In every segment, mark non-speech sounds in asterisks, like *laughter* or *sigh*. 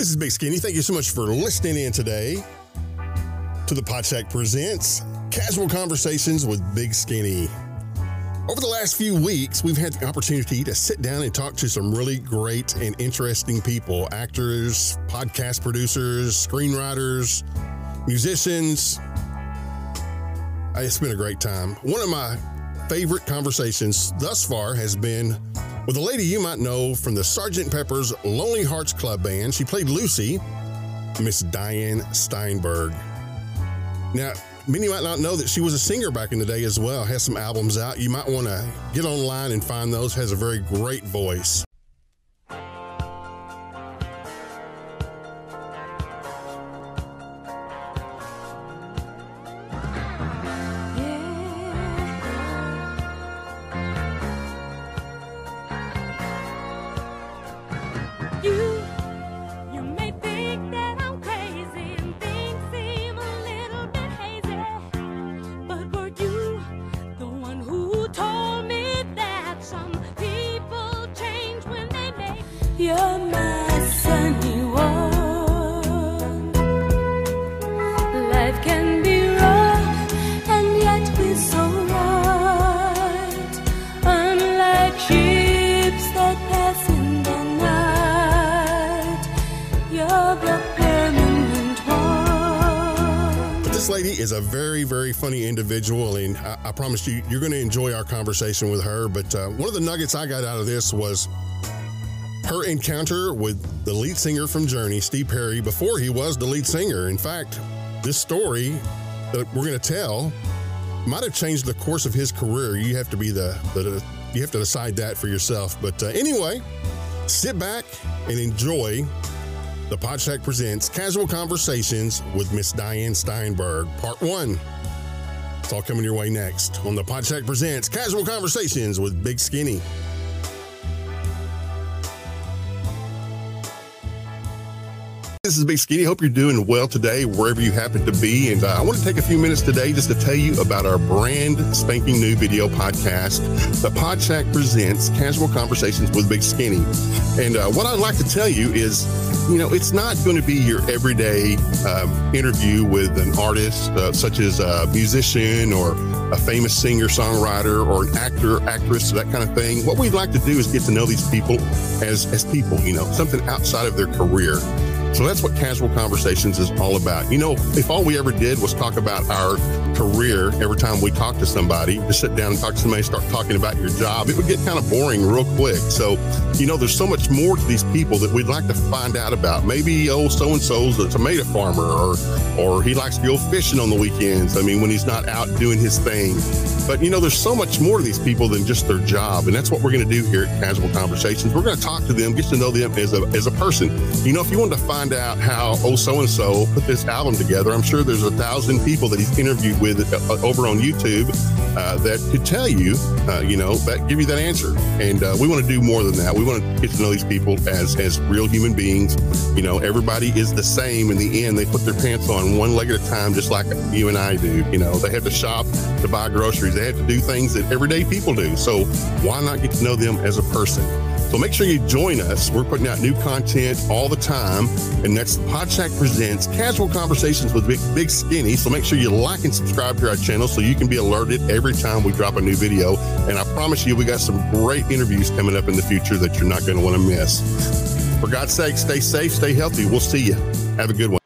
This is Big Skinny. Thank you so much for listening in today to the Podshack Presents Casual Conversations with Big Skinny. Over the last few weeks, we've had the opportunity to sit down and talk to some really great and interesting people actors, podcast producers, screenwriters, musicians. It's been a great time. One of my favorite conversations thus far has been with a lady you might know from the Sgt. Pepper's Lonely Hearts Club Band. She played Lucy, Miss Diane Steinberg. Now, many might not know that she was a singer back in the day as well, has some albums out. You might want to get online and find those, has a very great voice. Lady is a very, very funny individual, and I, I promise you, you're going to enjoy our conversation with her. But uh, one of the nuggets I got out of this was her encounter with the lead singer from Journey, Steve Perry, before he was the lead singer. In fact, this story that we're going to tell might have changed the course of his career. You have to be the, the you have to decide that for yourself. But uh, anyway, sit back and enjoy the Podshack presents Casual Conversations with Miss Diane Steinberg, Part One. It's all coming your way next on the Podshack presents Casual Conversations with Big Skinny. This is Big Skinny. Hope you're doing well today, wherever you happen to be. And uh, I want to take a few minutes today just to tell you about our brand spanking new video podcast, The Podshack Presents Casual Conversations with Big Skinny. And uh, what I'd like to tell you is, you know, it's not going to be your everyday um, interview with an artist, uh, such as a musician or a famous singer songwriter or an actor, actress, that kind of thing. What we'd like to do is get to know these people as, as people, you know, something outside of their career. So that's what casual conversations is all about. You know, if all we ever did was talk about our career every time we talk to somebody, to sit down and talk to somebody, start talking about your job, it would get kind of boring real quick. So, you know, there's so much more to these people that we'd like to find out about. Maybe oh, so and so's a tomato farmer, or or he likes to go fishing on the weekends. I mean, when he's not out doing his thing. But you know, there's so much more to these people than just their job, and that's what we're going to do here at Casual Conversations. We're going to talk to them, get to know them as a as a person. You know, if you want to find out how oh so and so put this album together, I'm sure there's a thousand people that he's interviewed with uh, over on YouTube uh, that could tell you, uh, you know, that give you that answer. And uh, we want to do more than that. We want to get to know these people as as real human beings. You know, everybody is the same in the end. They put their pants on one leg at a time, just like you and I do. You know, they have to shop to buy groceries. They have to do things that everyday people do. So why not get to know them as a person? So make sure you join us. We're putting out new content all the time, and the Podshack Presents Casual Conversations with Big, Big Skinny. So make sure you like and subscribe to our channel so you can be alerted every time we drop a new video. And I promise you, we got some great interviews coming up in the future that you're not going to want to miss. For God's sake, stay safe, stay healthy. We'll see you. Have a good one.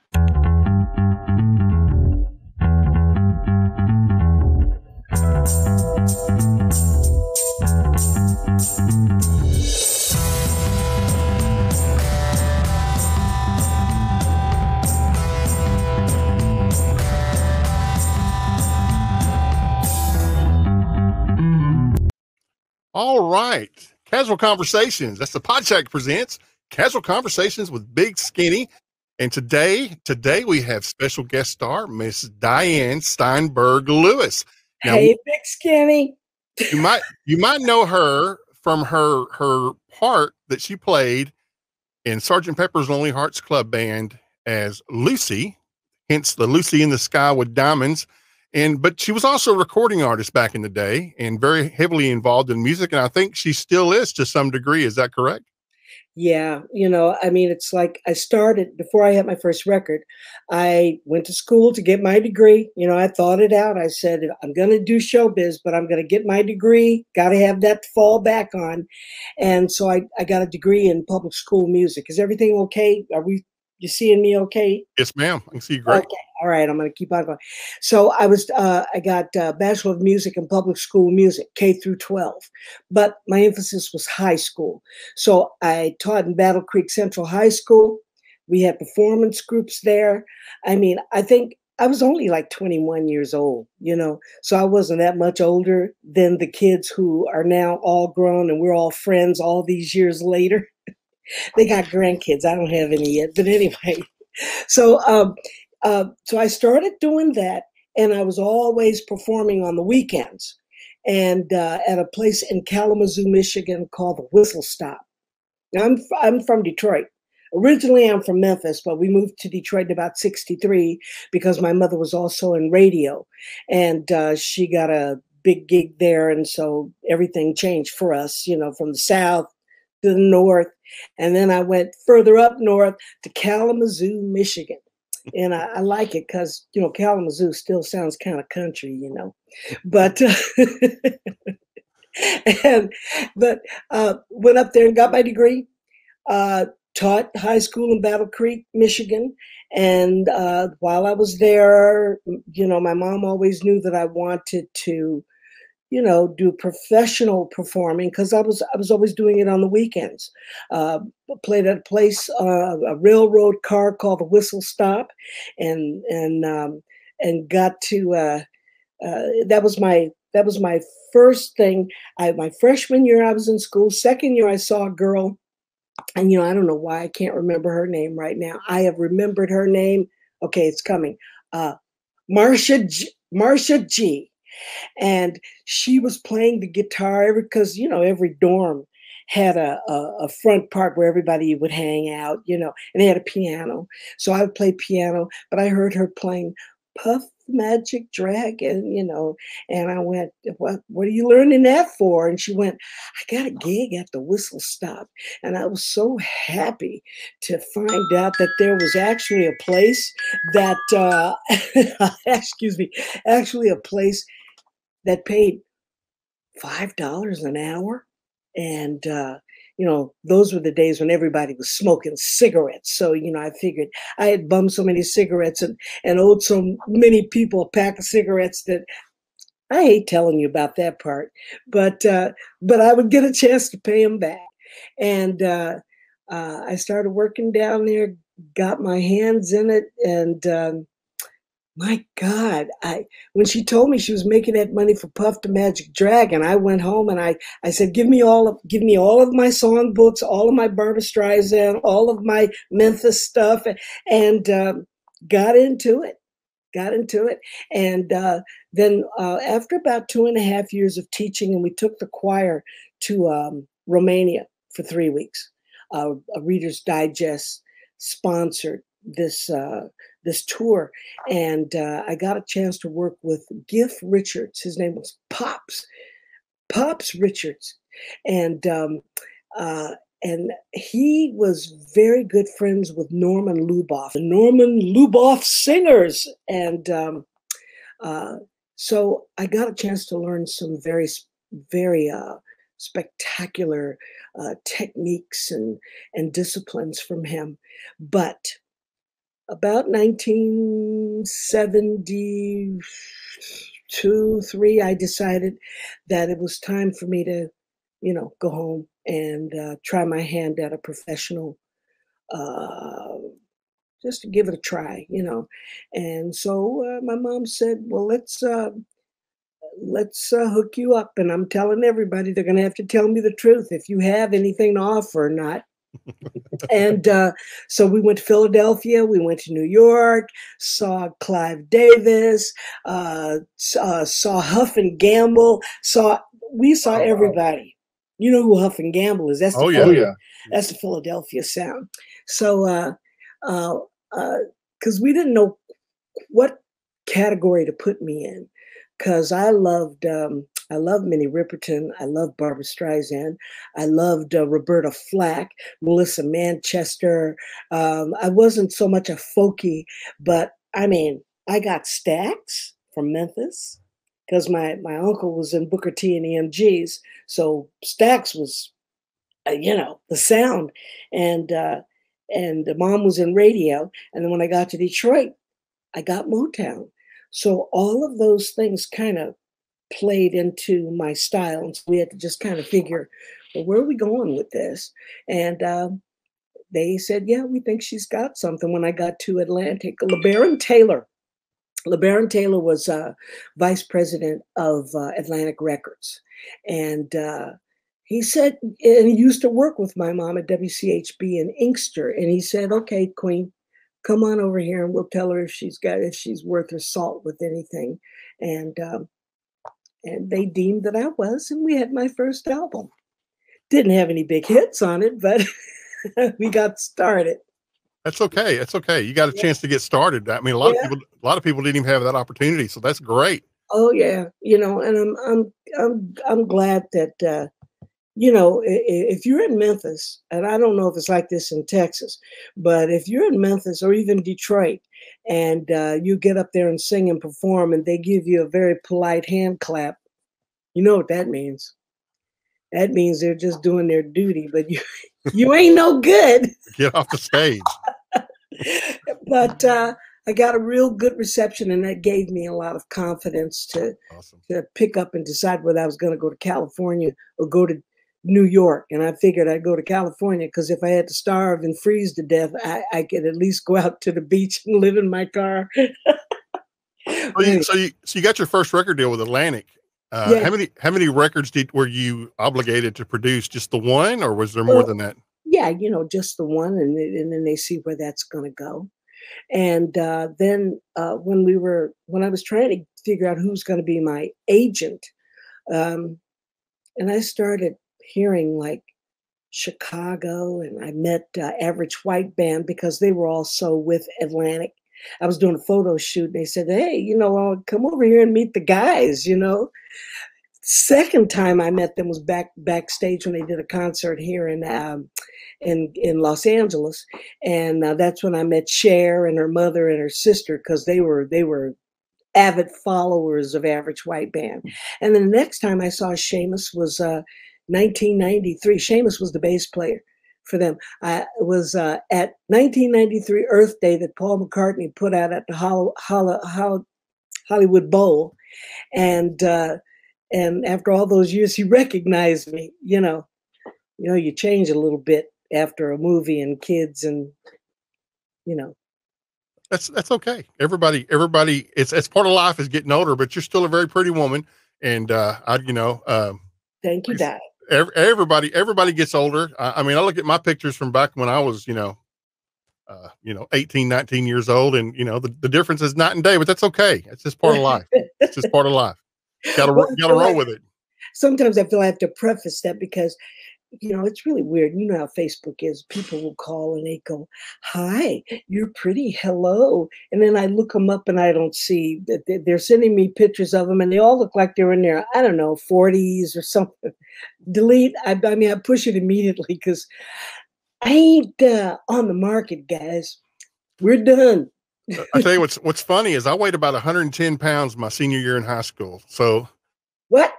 All right. Casual Conversations. That's the Podshack presents Casual Conversations with Big Skinny. And today, today we have special guest star, Miss Diane Steinberg Lewis. Now, hey, big skinny. you might you might know her from her her part that she played in Sergeant Pepper's Lonely Hearts Club Band as Lucy, hence the Lucy in the Sky with Diamonds. And but she was also a recording artist back in the day and very heavily involved in music. And I think she still is to some degree. Is that correct? Yeah, you know, I mean, it's like I started before I had my first record. I went to school to get my degree. You know, I thought it out. I said, I'm going to do showbiz, but I'm going to get my degree. Got to have that to fall back on. And so I, I got a degree in public school music. Is everything okay? Are we you seeing me okay? Yes, ma'am. I can see you great. Okay. All right. I'm going to keep on going. So I was, uh, I got uh, Bachelor of Music in Public School Music, K through 12, but my emphasis was high school. So I taught in Battle Creek Central High School. We had performance groups there. I mean, I think I was only like 21 years old, you know, so I wasn't that much older than the kids who are now all grown and we're all friends all these years later *laughs* they got grandkids. I don't have any yet, but anyway. So, um, uh, so I started doing that, and I was always performing on the weekends, and uh, at a place in Kalamazoo, Michigan, called the Whistle Stop. Now, I'm I'm from Detroit. Originally, I'm from Memphis, but we moved to Detroit in about '63 because my mother was also in radio, and uh, she got a big gig there, and so everything changed for us. You know, from the South to the north. And then I went further up north to Kalamazoo, Michigan. And I, I like it because, you know, Kalamazoo still sounds kind of country, you know. But, uh, *laughs* and, but uh, went up there and got my degree. Uh, taught high school in Battle Creek, Michigan. And uh, while I was there, you know, my mom always knew that I wanted to you know, do professional performing because I was I was always doing it on the weekends. Uh, played at a place, uh, a railroad car called the Whistle Stop, and and um, and got to uh, uh, that was my that was my first thing. I my freshman year I was in school. Second year I saw a girl, and you know I don't know why I can't remember her name right now. I have remembered her name. Okay, it's coming. Uh, Marsha G, Marsha G and she was playing the guitar because you know every dorm had a, a, a, front part where everybody would hang out, you know, and they had a piano. So I would play piano, but I heard her playing Puff Magic Dragon, you know, and I went, What what are you learning that for? And she went, I got a gig at the Whistle Stop. And I was so happy to find out that there was actually a place that uh *laughs* excuse me, actually a place that paid five dollars an hour, and uh, you know those were the days when everybody was smoking cigarettes. So you know I figured I had bummed so many cigarettes and and owed so many people a pack of cigarettes that I hate telling you about that part, but uh, but I would get a chance to pay them back, and uh, uh, I started working down there, got my hands in it, and um, my God, I when she told me she was making that money for Puff the Magic Dragon, I went home and I I said, give me all of give me all of my song books, all of my Barbra Streisand, all of my Memphis stuff, and um, got into it. Got into it, and uh, then uh, after about two and a half years of teaching, and we took the choir to um, Romania for three weeks. Uh, a Reader's Digest sponsored this uh, this tour, and uh, I got a chance to work with Giff Richards. His name was Pops, Pops Richards, and um, uh, and he was very good friends with Norman Luboff, the Norman Luboff Singers, and um, uh, so I got a chance to learn some very very uh, spectacular uh, techniques and and disciplines from him, but about 1972, three, I decided that it was time for me to, you know, go home and uh, try my hand at a professional, uh, just to give it a try, you know. And so uh, my mom said, "Well, let's." Uh, let's uh, hook you up and i'm telling everybody they're going to have to tell me the truth if you have anything to offer or not and uh, so we went to Philadelphia, we went to New York, saw Clive Davis, uh, uh, saw Huff and Gamble, saw we saw oh, everybody. You know who Huff and Gamble is? That's the oh yeah, yeah. That's the Philadelphia sound. So, uh, uh, because uh, we didn't know what category to put me in, because I loved um, I love Minnie Riperton. I love Barbra Streisand. I loved uh, Roberta Flack, Melissa Manchester. Um, I wasn't so much a folky, but I mean, I got Stax from Memphis because my my uncle was in Booker T and EMGs, so Stax was, uh, you know, the sound, and uh, and the mom was in radio, and then when I got to Detroit, I got Motown. So all of those things kind of played into my style, and so we had to just kind of figure, well, where are we going with this? And um, they said, yeah, we think she's got something. When I got to Atlantic, LeBaron Taylor LeBaron Taylor was uh, vice president of uh, Atlantic Records. And uh, he said, and he used to work with my mom at WCHB in Inkster. And he said, okay, Queen, come on over here and we'll tell her if she's got, if she's worth her salt with anything. And, um, and they deemed that I was, and we had my first album. Didn't have any big hits on it, but *laughs* we got started. That's okay. That's okay. You got a yeah. chance to get started. I mean, a lot yeah. of people, a lot of people didn't even have that opportunity. So that's great. Oh yeah, you know, and I'm I'm I'm I'm glad that uh, you know if you're in Memphis, and I don't know if it's like this in Texas, but if you're in Memphis or even Detroit, and uh, you get up there and sing and perform, and they give you a very polite hand clap, you know what that means. That means they're just doing their duty, but you *laughs* you ain't no good. *laughs* Get off the stage. *laughs* but uh, I got a real good reception, and that gave me a lot of confidence to awesome. to pick up and decide whether I was going to go to California or go to New York. And I figured I'd go to California because if I had to starve and freeze to death, I, I could at least *laughs* go out to the beach and live in my car. so, you, so you so you got your first record deal with Atlantic. Uh, yeah. How many how many records did were you obligated to produce? Just the one, or was there more well, than that? Yeah, you know, just the one, and and then they see where that's going to go. And uh, then uh, when we were when I was trying to figure out who's going to be my agent, um, and I started hearing like Chicago, and I met uh, Average White Band because they were also with Atlantic. I was doing a photo shoot. And they said, "Hey, you know, I'll come over here and meet the guys." You know. Second time I met them was back backstage when they did a concert here in um, in in Los Angeles, and uh, that's when I met Cher and her mother and her sister because they were they were avid followers of Average White Band. And then the next time I saw Seamus was uh, 1993. Seamus was the bass player for them. I was uh, at 1993 Earth Day that Paul McCartney put out at the Hollow, Hollow, Hollow, Hollywood Bowl, and uh, and after all those years, he recognized me. You know, you know, you change a little bit after a movie and kids, and you know. That's that's okay. Everybody, everybody, it's it's part of life is getting older, but you're still a very pretty woman, and uh, I, you know, um, thank you, Dad everybody everybody gets older. I, I, mean i look at my pictures from back when i was you know uh, you know 18 19 years old and you know the, the difference is night and day but that's okay. It's just part of *laughs* life. It's just part of life. Gotta well, gotta roll with it. sometimes i feel i have to preface that because you know, it's really weird. You know how Facebook is. People will call and they go, Hi, you're pretty. Hello. And then I look them up and I don't see that they're sending me pictures of them and they all look like they're in their, I don't know, 40s or something. Delete. I, I mean, I push it immediately because I ain't uh, on the market, guys. We're done. I tell you *laughs* what's what's funny is I weighed about 110 pounds my senior year in high school. So what?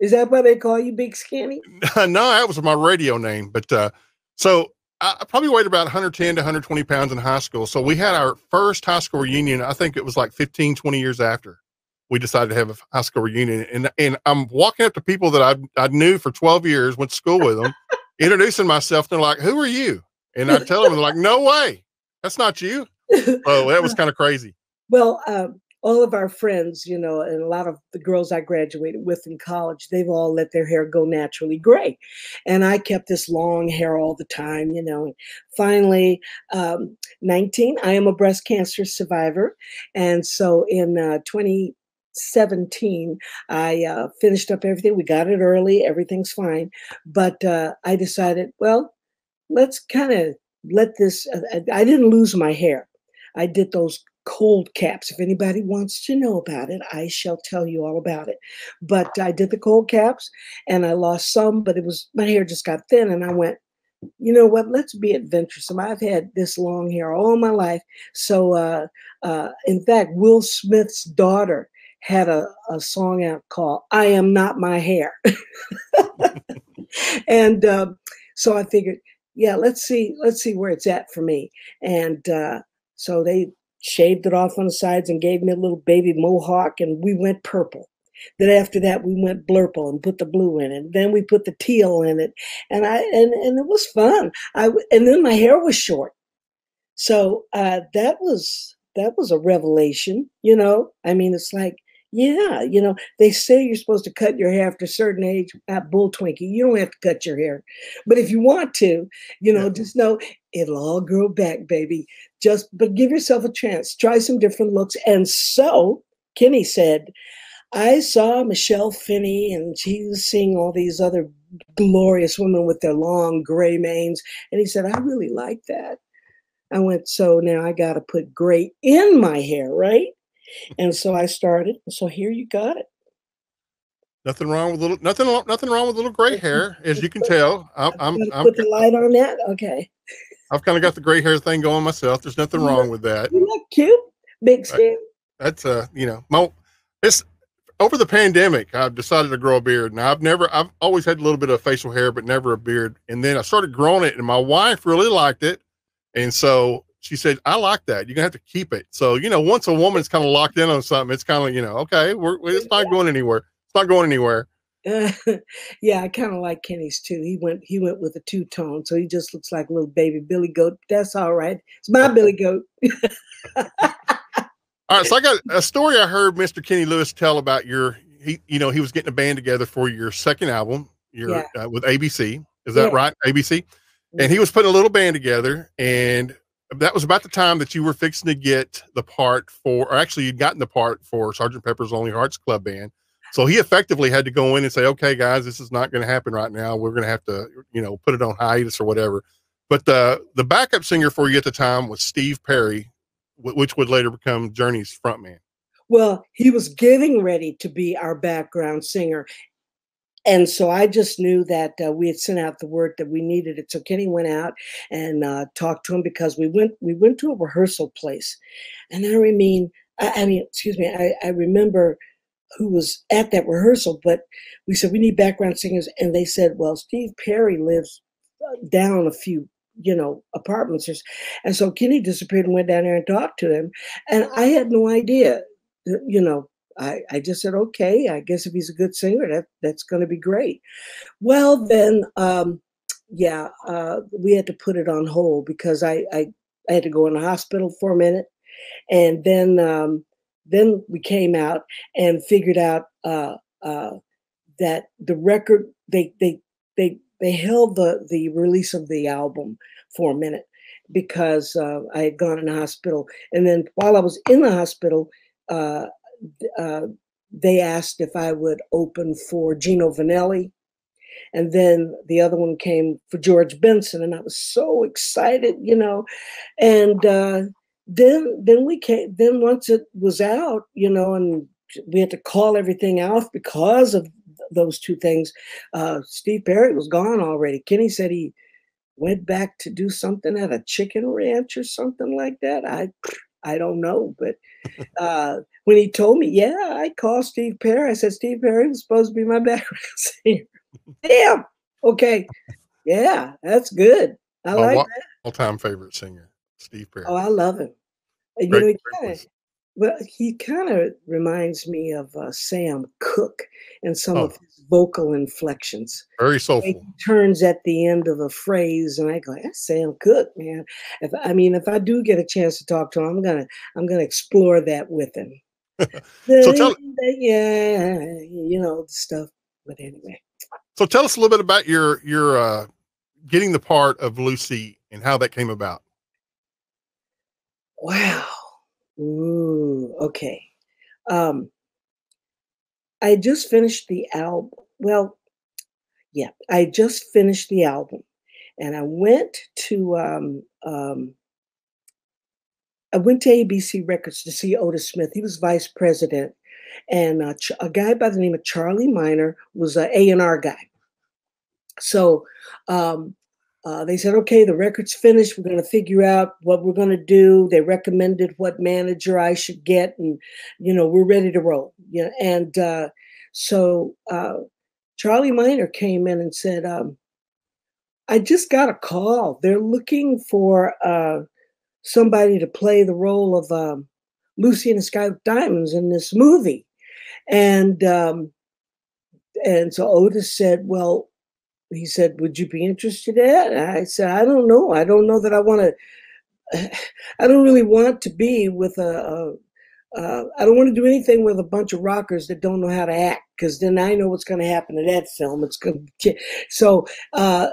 Is that why they call you Big Skinny? *laughs* no, that was my radio name. But uh, so I probably weighed about 110 to 120 pounds in high school. So we had our first high school reunion. I think it was like 15, 20 years after we decided to have a high school reunion. And and I'm walking up to people that I I knew for 12 years, went to school with them, *laughs* introducing myself. They're like, "Who are you?" And I tell them, they're like, "No way, that's not you." *laughs* Oh, that was kind of crazy. Well, um, all of our friends, you know, and a lot of the girls I graduated with in college, they've all let their hair go naturally gray. And I kept this long hair all the time, you know. Finally, um, 19, I am a breast cancer survivor. And so in uh, 2017, I uh, finished up everything. We got it early, everything's fine. But uh, I decided, well, let's kind of let this, uh, I didn't lose my hair. I did those cold caps. If anybody wants to know about it, I shall tell you all about it. But I did the cold caps and I lost some, but it was my hair just got thin and I went, you know what, let's be adventuresome. I've had this long hair all my life. So uh, uh, in fact, Will Smith's daughter had a, a song out called I Am Not My Hair. *laughs* and uh, so I figured, yeah, let's see, let's see where it's at for me. And uh, so they shaved it off on the sides and gave me a little baby mohawk, and we went purple. Then after that, we went blurple and put the blue in it. Then we put the teal in it, and I and and it was fun. I and then my hair was short, so uh, that was that was a revelation. You know, I mean, it's like yeah, you know, they say you're supposed to cut your hair after a certain age at Bull Twinkie. You don't have to cut your hair. But if you want to, you know, just know it'll all grow back, baby. Just but give yourself a chance. Try some different looks. And so Kenny said, I saw Michelle Finney and she was seeing all these other glorious women with their long gray manes. And he said, I really like that. I went, so now I got to put gray in my hair, right? And so I started. So here you got it. Nothing wrong with little nothing nothing wrong with little gray *laughs* hair, as you can tell. I'm I'm, I'm put the light on that. Okay. I've kind of got the gray hair thing going myself. There's nothing You wrong look- with that. You look cute, big skin. That's uh, you know, my it's over the pandemic. I've decided to grow a beard. Now I've never, I've always had a little bit of facial hair, but never a beard. And then I started growing it, and my wife really liked it, and so she said, "I like that. You're gonna have to keep it." So you know, once a woman's kind of locked in on something, it's kind of you know, okay, we're it's not going anywhere. It's not going anywhere. *laughs* yeah, I kind of like Kenny's too. He went he went with a two tone, so he just looks like a little baby Billy Goat. That's all right. It's my Billy Goat. *laughs* All right, so I got *laughs* a story I heard Mr. Kenny Lewis tell about your he, you know, he was getting a band together for your second album, your Yeah. uh, with ABC. Is that Yeah. right? ABC. And he was putting a little band together, and that was about the time that you were fixing to get the part for, or actually you'd gotten the part for Sergeant Pepper's Lonely Hearts Club Band. So he effectively had to go in and say, "Okay, guys, this is not going to happen right now. We're going to have to, you know, put it on hiatus or whatever." But the the backup singer for you at the time was Steve Perry, wh- which would later become Journey's frontman. Well, he was getting ready to be our background singer. And so I just knew that uh, we had sent out the word that we needed it. So Kenny went out and uh, talked to him because we went we went to a rehearsal place, and I mean I, I mean excuse me I, I remember who was at that rehearsal, but we said we need background singers, and they said, well, Steve Perry lives uh, down a few you know apartments, and so Kenny disappeared and went down there and talked to him, and I had no idea you know, I, I just said, okay, I guess if he's a good singer, that that's going to be great. Well, then, um, yeah, uh, we had to put it on hold because I, I, I had to go in the hospital for a minute, and then um, then we came out and figured out uh, uh, that the record they they they they held the the release of the album for a minute because uh, I had gone in the hospital, and then while I was in the hospital uh, uh, they asked if I would open for Gino Vannelli. And then the other one came for George Benson, and I was so excited, you know. And uh, then, then we came. Then once it was out, you know, and we had to call everything out because of those two things. Uh, Steve Perry was gone already. Kenny said he went back to do something at a chicken ranch or something like that. I, I don't know, but uh, when he told me, yeah, I called Steve Perry. I said, Steve Perry was supposed to be my *laughs* background singer. Damn. Okay. Yeah, that's good. I My like wa- that. all-time favorite singer, Steve Perry. Oh, I love him. Great- you know, he great kinda, voice. Well, he kind of reminds me of uh, Sam Cooke and some Oh. of his vocal inflections. Very soulful. He turns at the end of a phrase, and I go, "That's Sam Cooke, man." If I mean, if I do get a chance to talk to him, I'm gonna, I'm gonna explore that with him. *laughs* So tell- *laughs* yeah, you know the stuff. But anyway, So tell us a little bit about your your uh, getting the part of Lucy and how that came about. wow. Ooh, okay. Um, I just finished the album. Well, yeah, I just finished the album, and I went to um, um, I went to ABC Records to see Otis Smith. He was vice president, and uh, a guy by the name of Charlie Minor was an A and R guy. So um, uh, they said, "Okay, the record's finished. We're going to figure out what we're going to do." They recommended what manager I should get, and you know, we're ready to roll. Yeah, and uh, so uh, Charlie Minor came in and said, um, "I just got a call. They're looking for." Uh, somebody to play the role of um, Lucy in the Sky with Diamonds in this movie, and um, and so Otis said, "Well," he said, "Would you be interested in?" And I said, "I don't know. I don't know that I want to. *laughs* I don't really want to be with a." I don't want to do anything with a bunch of rockers that don't know how to act because then I know what's going to happen to that film. It's going *laughs* to so uh,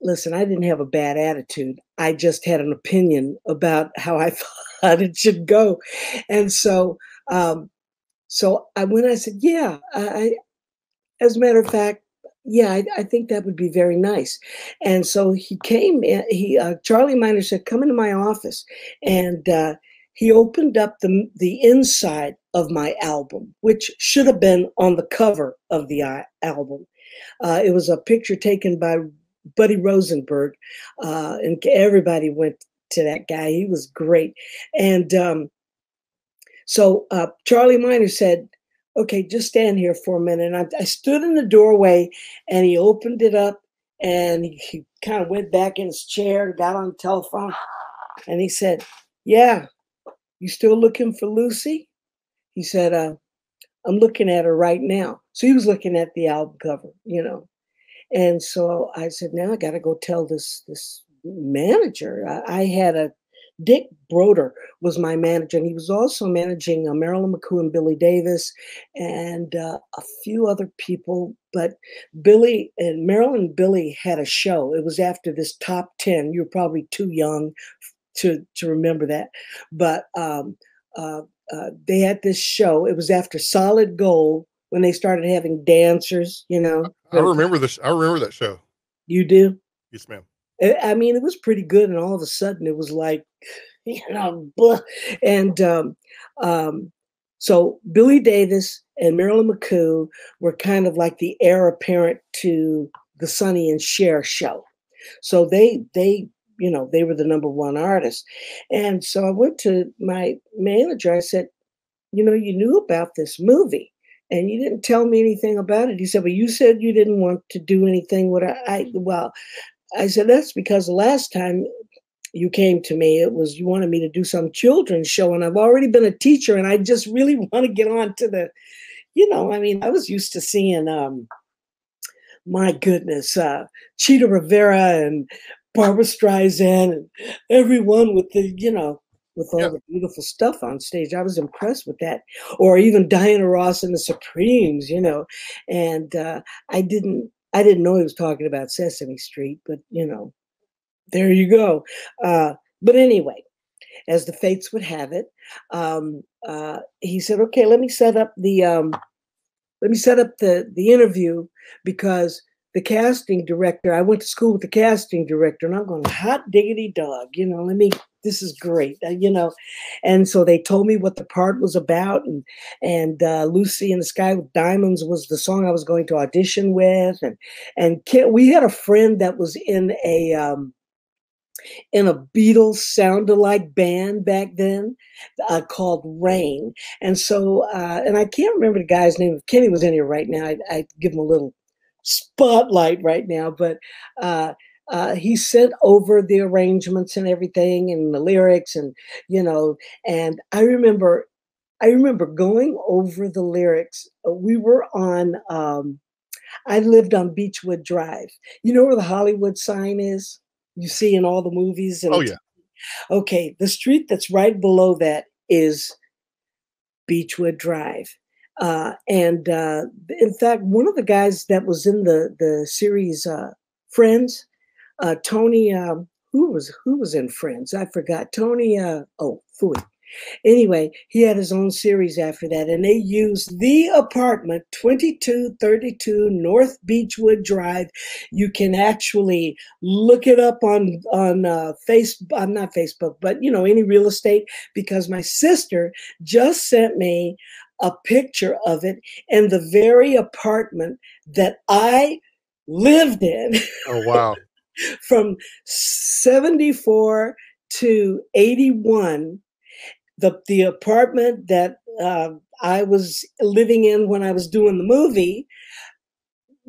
listen, I didn't have a bad attitude. I just had an opinion about *laughs* how I thought it should go. And so, um, so I went, I said, yeah, I, as a matter of fact, yeah, I, I, think that would be very nice. And so he came, he, uh, Charlie Minor said, come into my office. And, uh, he opened up the, the inside of my album, which should have been on the cover of the uh, album. Uh, it was a picture taken by Buddy Rosenberg, uh, and everybody went to that guy. He was great. And um, so uh, Charlie Minor said, "Okay, just stand here for a minute." And I, I stood in the doorway, and he opened it up, and he, he kind of went back in his chair, got on the telephone, and he said, "Yeah, you still looking for Lucy?" He said, uh, "I'm looking at her right now." So he was looking at the album cover, you know. And so I said, now I got to go tell this this manager. I, I, had a Dick Broder was my manager, and he was also managing uh, Marilyn McCoo and Billy Davis, and uh, a few other people. But Billy and Marilyn and Billy had a show. It was after this top ten. You're probably too young to to remember that, but um, uh, uh they had this show. It was after Solid Gold when they started having dancers, you know. I remember this. I remember that show. You do? Yes, ma'am. I mean, it was pretty good, and all of a sudden, it was like, *laughs* you know, blah. and um, um, so Billy Davis and Marilyn McCoo were kind of like the heir apparent to the Sonny and Cher show. So they they you know they were the number one artist, and so I went to my manager. I said, you know, you knew about this movie and you didn't tell me anything about it. He said, well, you said you didn't want to do anything. What I, I well, I said, that's because the last time you came to me, it was you wanted me to do some children's show, and I've already been a teacher, and I just really *laughs* want to get on to the, you know, I mean, I was used to seeing, um, my goodness, uh, Chita Rivera and Barbra Streisand and everyone with the, you know, with all the beautiful stuff on stage. I was impressed with that. Or even Diana Ross and the Supremes, you know. And uh, I didn't I didn't know he was talking about Sesame Street, but you know, there you go. Uh, but anyway, as the fates would have it, um, uh, he said, "Okay, let me set up the um, let me set up the the interview because." The casting director, I went to school with the casting director, and I'm going, hot diggity dog, you know, let me this is great, uh, you know. And so they told me what the part was about, and and uh, Lucy in the Sky with Diamonds was the song I was going to audition with, and and we had a friend that was in a um, in a Beatles sound-alike band back then uh, called Rain, and so uh, and I can't remember the guy's name. If Kenny was in here right now, I'd, I'd give him a little spotlight right now, but. Uh, uh, he sent over the arrangements and everything and the lyrics and you know and i remember i remember going over the lyrics. Uh, we were on um, i lived on beechwood drive. You know where the hollywood sign is? You see in all the movies oh yeah. Okay the street that's right below that is beechwood drive. Uh, and uh, in fact, one of the guys that was in the the series uh, Friends, uh, Tony, um, who was who was in Friends? I forgot. Tony. Uh, oh, Fui. Anyway, he had his own series after that, and they used the apartment, 2232 North Beechwood Drive. You can actually look it up on on uh, Facebook, uh, not Facebook, but you know any real estate because my sister just sent me a picture of it and the very apartment that I lived in Oh wow. *laughs* *laughs* from 74 to 81 the the apartment that uh, I was living in when I was doing the movie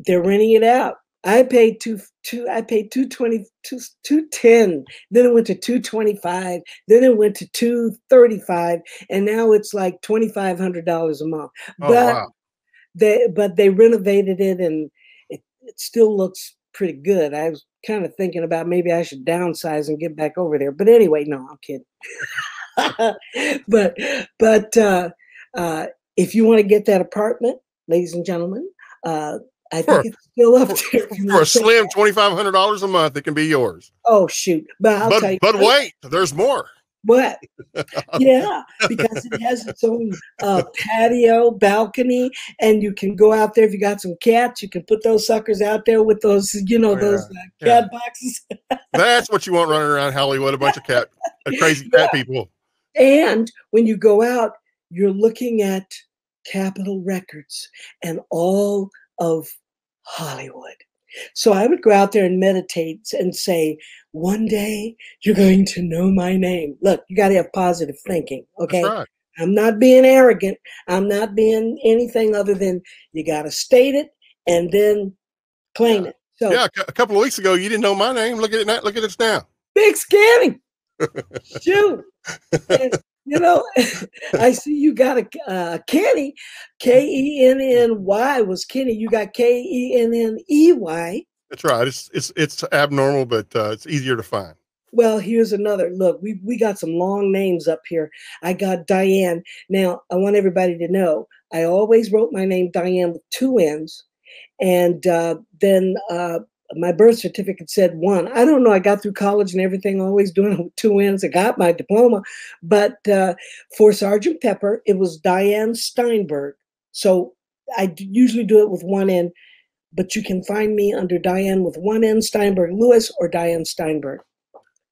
they're renting it out I paid two two I paid 220 two, 210 then it went to 225 then it went to 235 and now it's like $2500 a month Oh but wow. they but they renovated it and it, it still looks pretty good. I was kind of thinking about maybe I should downsize and get back over there. But anyway, no, I'm kidding. *laughs* but but uh, uh, if you want to get that apartment, ladies and gentlemen, uh, I For- think it's still up there. For a slim twenty five hundred dollars a month, it can be yours. Oh shoot! But I'll tell But you but wait, there's more. What? *laughs* Yeah, because it has its own uh, patio, balcony, and you can go out there if you got some cats. You can put those suckers out there with those, you know, Oh, those uh, yeah. cat boxes. *laughs* That's what you want running around Hollywood, a bunch of cat uh, crazy cat people. And when you go out, you're looking at Capitol Records and all of Hollywood. So I would go out there and meditate and say, one day you're going to know my name. Look, you got to have positive thinking. Okay. Right. I'm not being arrogant. I'm not being anything other than you got to state it and then claim it. So Yeah, a a couple of weeks ago, you didn't know my name. Look at it now. Look at it now. big skinny. *laughs* Shoot. And, you know, *laughs* I see you got a uh, Kenny, K E N N Y was Kenny. You got K E N N E Y. That's right. It's it's it's abnormal, but uh, it's easier to find. Well, here's another look. We we got some long names up here. I got Diane. Now, I want everybody to know I always wrote my name Diane with two N's, and uh, then uh, my birth certificate said one. I don't know. I got through college and everything, always doing *laughs* two N's. I got my diploma, but uh, for Sergeant Pepper, it was Diane Steinberg. So I d- usually do it with one N, but you can find me under Diane with one N Steinberg Lewis or Diane Steinberg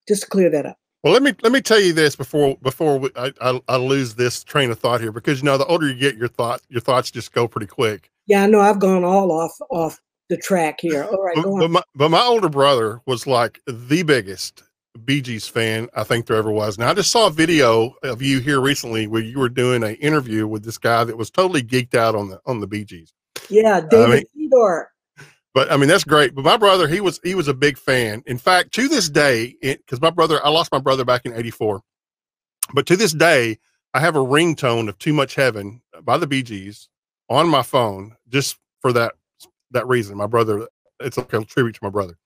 just to clear that up. Well, let me let me tell you this before before we, I, I I lose this train of thought here because you know the older you get, your thought your thoughts just go pretty quick. Yeah, I know I've gone all off off the track here. All right, But, but my but my older brother was like the biggest Bee Gees fan I think there ever was. Now I just saw a video of you here recently where you were doing an interview with this guy that was totally geeked out on the on the Bee Gees. Yeah, David Fedor. But I mean that's great. But my brother, he was he was a big fan. In fact, to this day, because my brother, I lost my brother back in '84, but to this day, I have a ringtone of "Too Much Heaven" by the Bee Gees on my phone just for that that reason. My brother, it's like a tribute to my brother.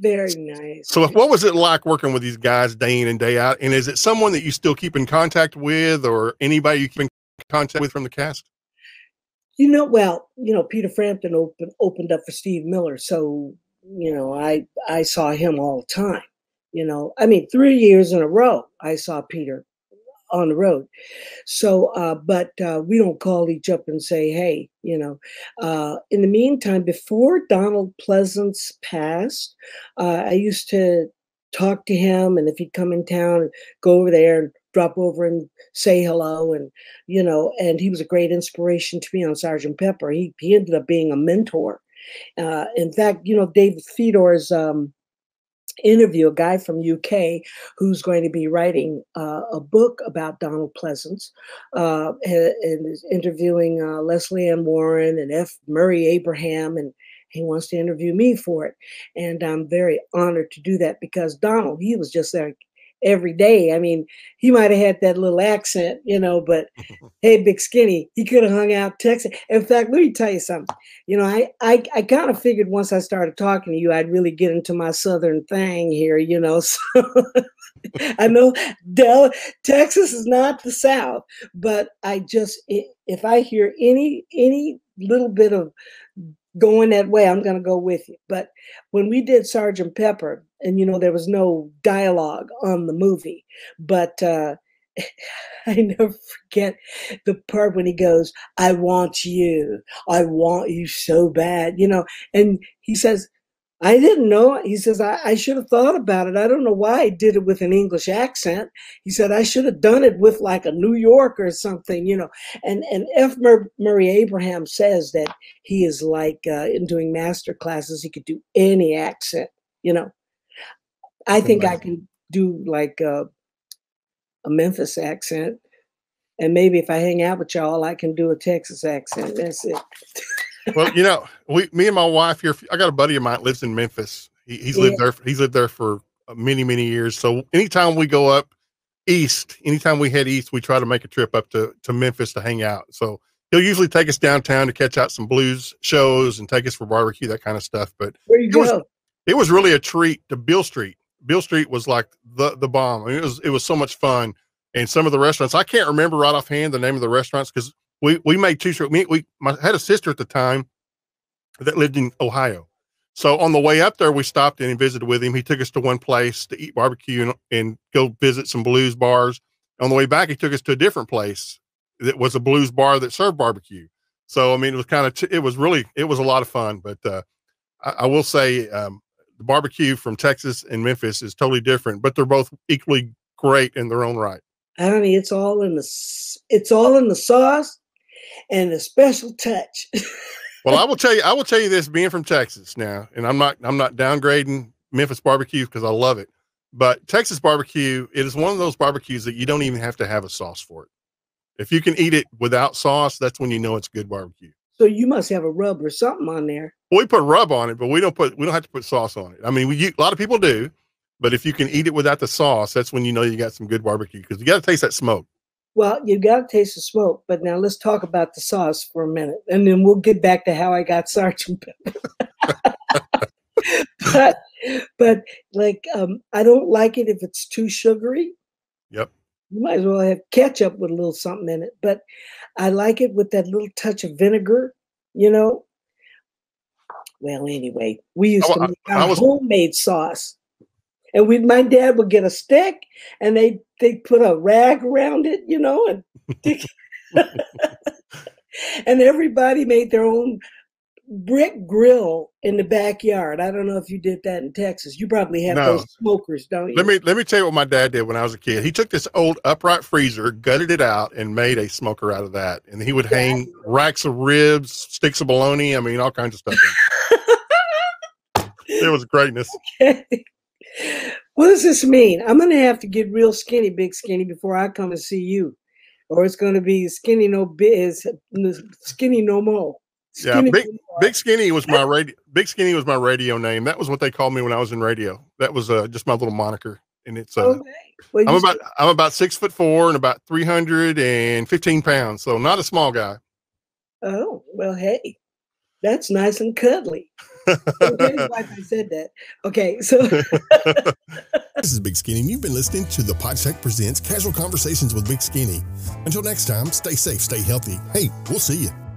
Very nice. So, what was it like working with these guys day in and day out? And is it someone that you still keep in contact with, or anybody you keep in contact with from the cast? You know, well, you know, Peter Frampton opened opened up for Steve Miller, so you know, I I saw him all the time. You know, I mean, three years in a row, I saw Peter on the road. So, uh, but uh, we don't call each up and say, "Hey," you know. Uh, in the meantime, before Donald Pleasence passed, uh, I used to talk to him, and if he'd come in town, go over there and drop over and say hello, and you know. And he was a great inspiration to me on Sergeant Pepper. He he ended up being a mentor. Uh, in fact, you know, David Fedor's um, interview, a guy from UK who's going to be writing uh, a book about Donald Pleasence, uh, and, is interviewing uh, Lesley Ann Warren and F. Murray Abraham, and he wants to interview me for it. And I'm very honored to do that because Donald, he was just there every day. I mean, he might have had that little accent, you know, but *laughs* hey, big skinny, he could have hung out Texas. In fact, let me tell you something. You know, I I, I kind of figured once I started talking to you, I'd really get into my southern thing here, you know. *laughs* So I know Del Texas is not the South, but I just if I hear any any little bit of going that way, I'm going to go with you. But when we did Sergeant Pepper, and you know there was no dialogue on the movie, but uh, *laughs* I never forget the part when he goes, I want you. I want you so bad, you know. And he says, I didn't know. He says, I, I should have thought about it. I don't know why I did it with an English accent. He said, I should have done it with like a New York or something, you know. And and F. Mur- Murray Abraham says that he is like uh, in doing master classes, he could do any accent, you know. I think I can do like uh, a Memphis accent. And maybe if I hang out with y'all, I can do a Texas accent. That's it. *laughs* well, you know, we, me and my wife here, I got a buddy of mine lives in Memphis. He, he's lived Yeah. there. He's lived there for uh, many, many years. So anytime we go up east, anytime we head east, we try to make a trip up to, to Memphis to hang out. So he'll usually take us downtown to catch out some blues shows and take us for barbecue, that kind of stuff. But It was- it was really a treat to Beale Street. Beale Street was like the the bomb. I mean, it was it was so much fun. And some of the restaurants, I can't remember right offhand the name of the restaurants because we we made two trips. We we my, had a sister at the time that lived in Ohio. So on the way up there, we stopped and visited with him. He took us to one place to eat barbecue and, and go visit some blues bars. On the way back, he took us to a different place that was a blues bar that served barbecue. So I mean, it was kind of t- it was really it was a lot of fun. But uh, I, I will say um, the barbecue from Texas and Memphis is totally different, but they're both equally great in their own right. Honey, it's all in the it's all in the sauce and a special touch. Well, I *laughs* will tell you, I will tell you this being from Texas now, and I'm not, I'm not downgrading Memphis barbecue because I love it, but Texas barbecue, it is one of those barbecues that you don't even have to have a sauce for it. If you can eat it without sauce, that's when you know it's good barbecue. so you must have a rub or something on there. We put rub on it, but we don't put, we don't have to put sauce on it. I mean, we, you, a lot of people do, but if you can eat it without the sauce, that's when you know you got some good barbecue because you got to taste that smoke. Well, you got to taste the smoke, but now let's talk about the sauce for a minute, and then we'll get back to how I got Sergeant Pepper. *laughs* but, but like, um, I don't like it if it's too sugary. Yep. You might as well have ketchup with a little something in it, but I like it with that little touch of vinegar. You know. Well, anyway, we used Oh, to make I our was- homemade sauce. And we, my dad would get a stick, and they they put a rag around it, you know, and *laughs* *laughs* and everybody made their own brick grill in the backyard. I don't know if you did that in Texas. You probably have No. those smokers, don't you? Let me let me tell you what my dad did when I was a kid. He took this old upright freezer, gutted it out, and made a smoker out of that. And he would hang racks of ribs, sticks of bologna. I mean, all kinds of stuff. it. it was greatness. *laughs* what does this mean? I'm going to have to get real skinny, big skinny, before I come and see you, or it's going to be skinny no biz, skinny no more. Yeah, big no more. Big Skinny was my radio. Big Skinny was my radio name. That was what they called me when I was in radio. That was uh, just my little moniker. And it's uh, Okay. Well, I'm about I'm about six foot four and about three hundred and fifteen pounds. So not a small guy. Oh, well, hey, that's nice and cuddly. I said that. Okay, so *laughs* This is Big Skinny, and you've been listening to the Podshack Presents Casual Conversations with Big Skinny. Until next time, stay safe, stay healthy. Hey, we'll see you.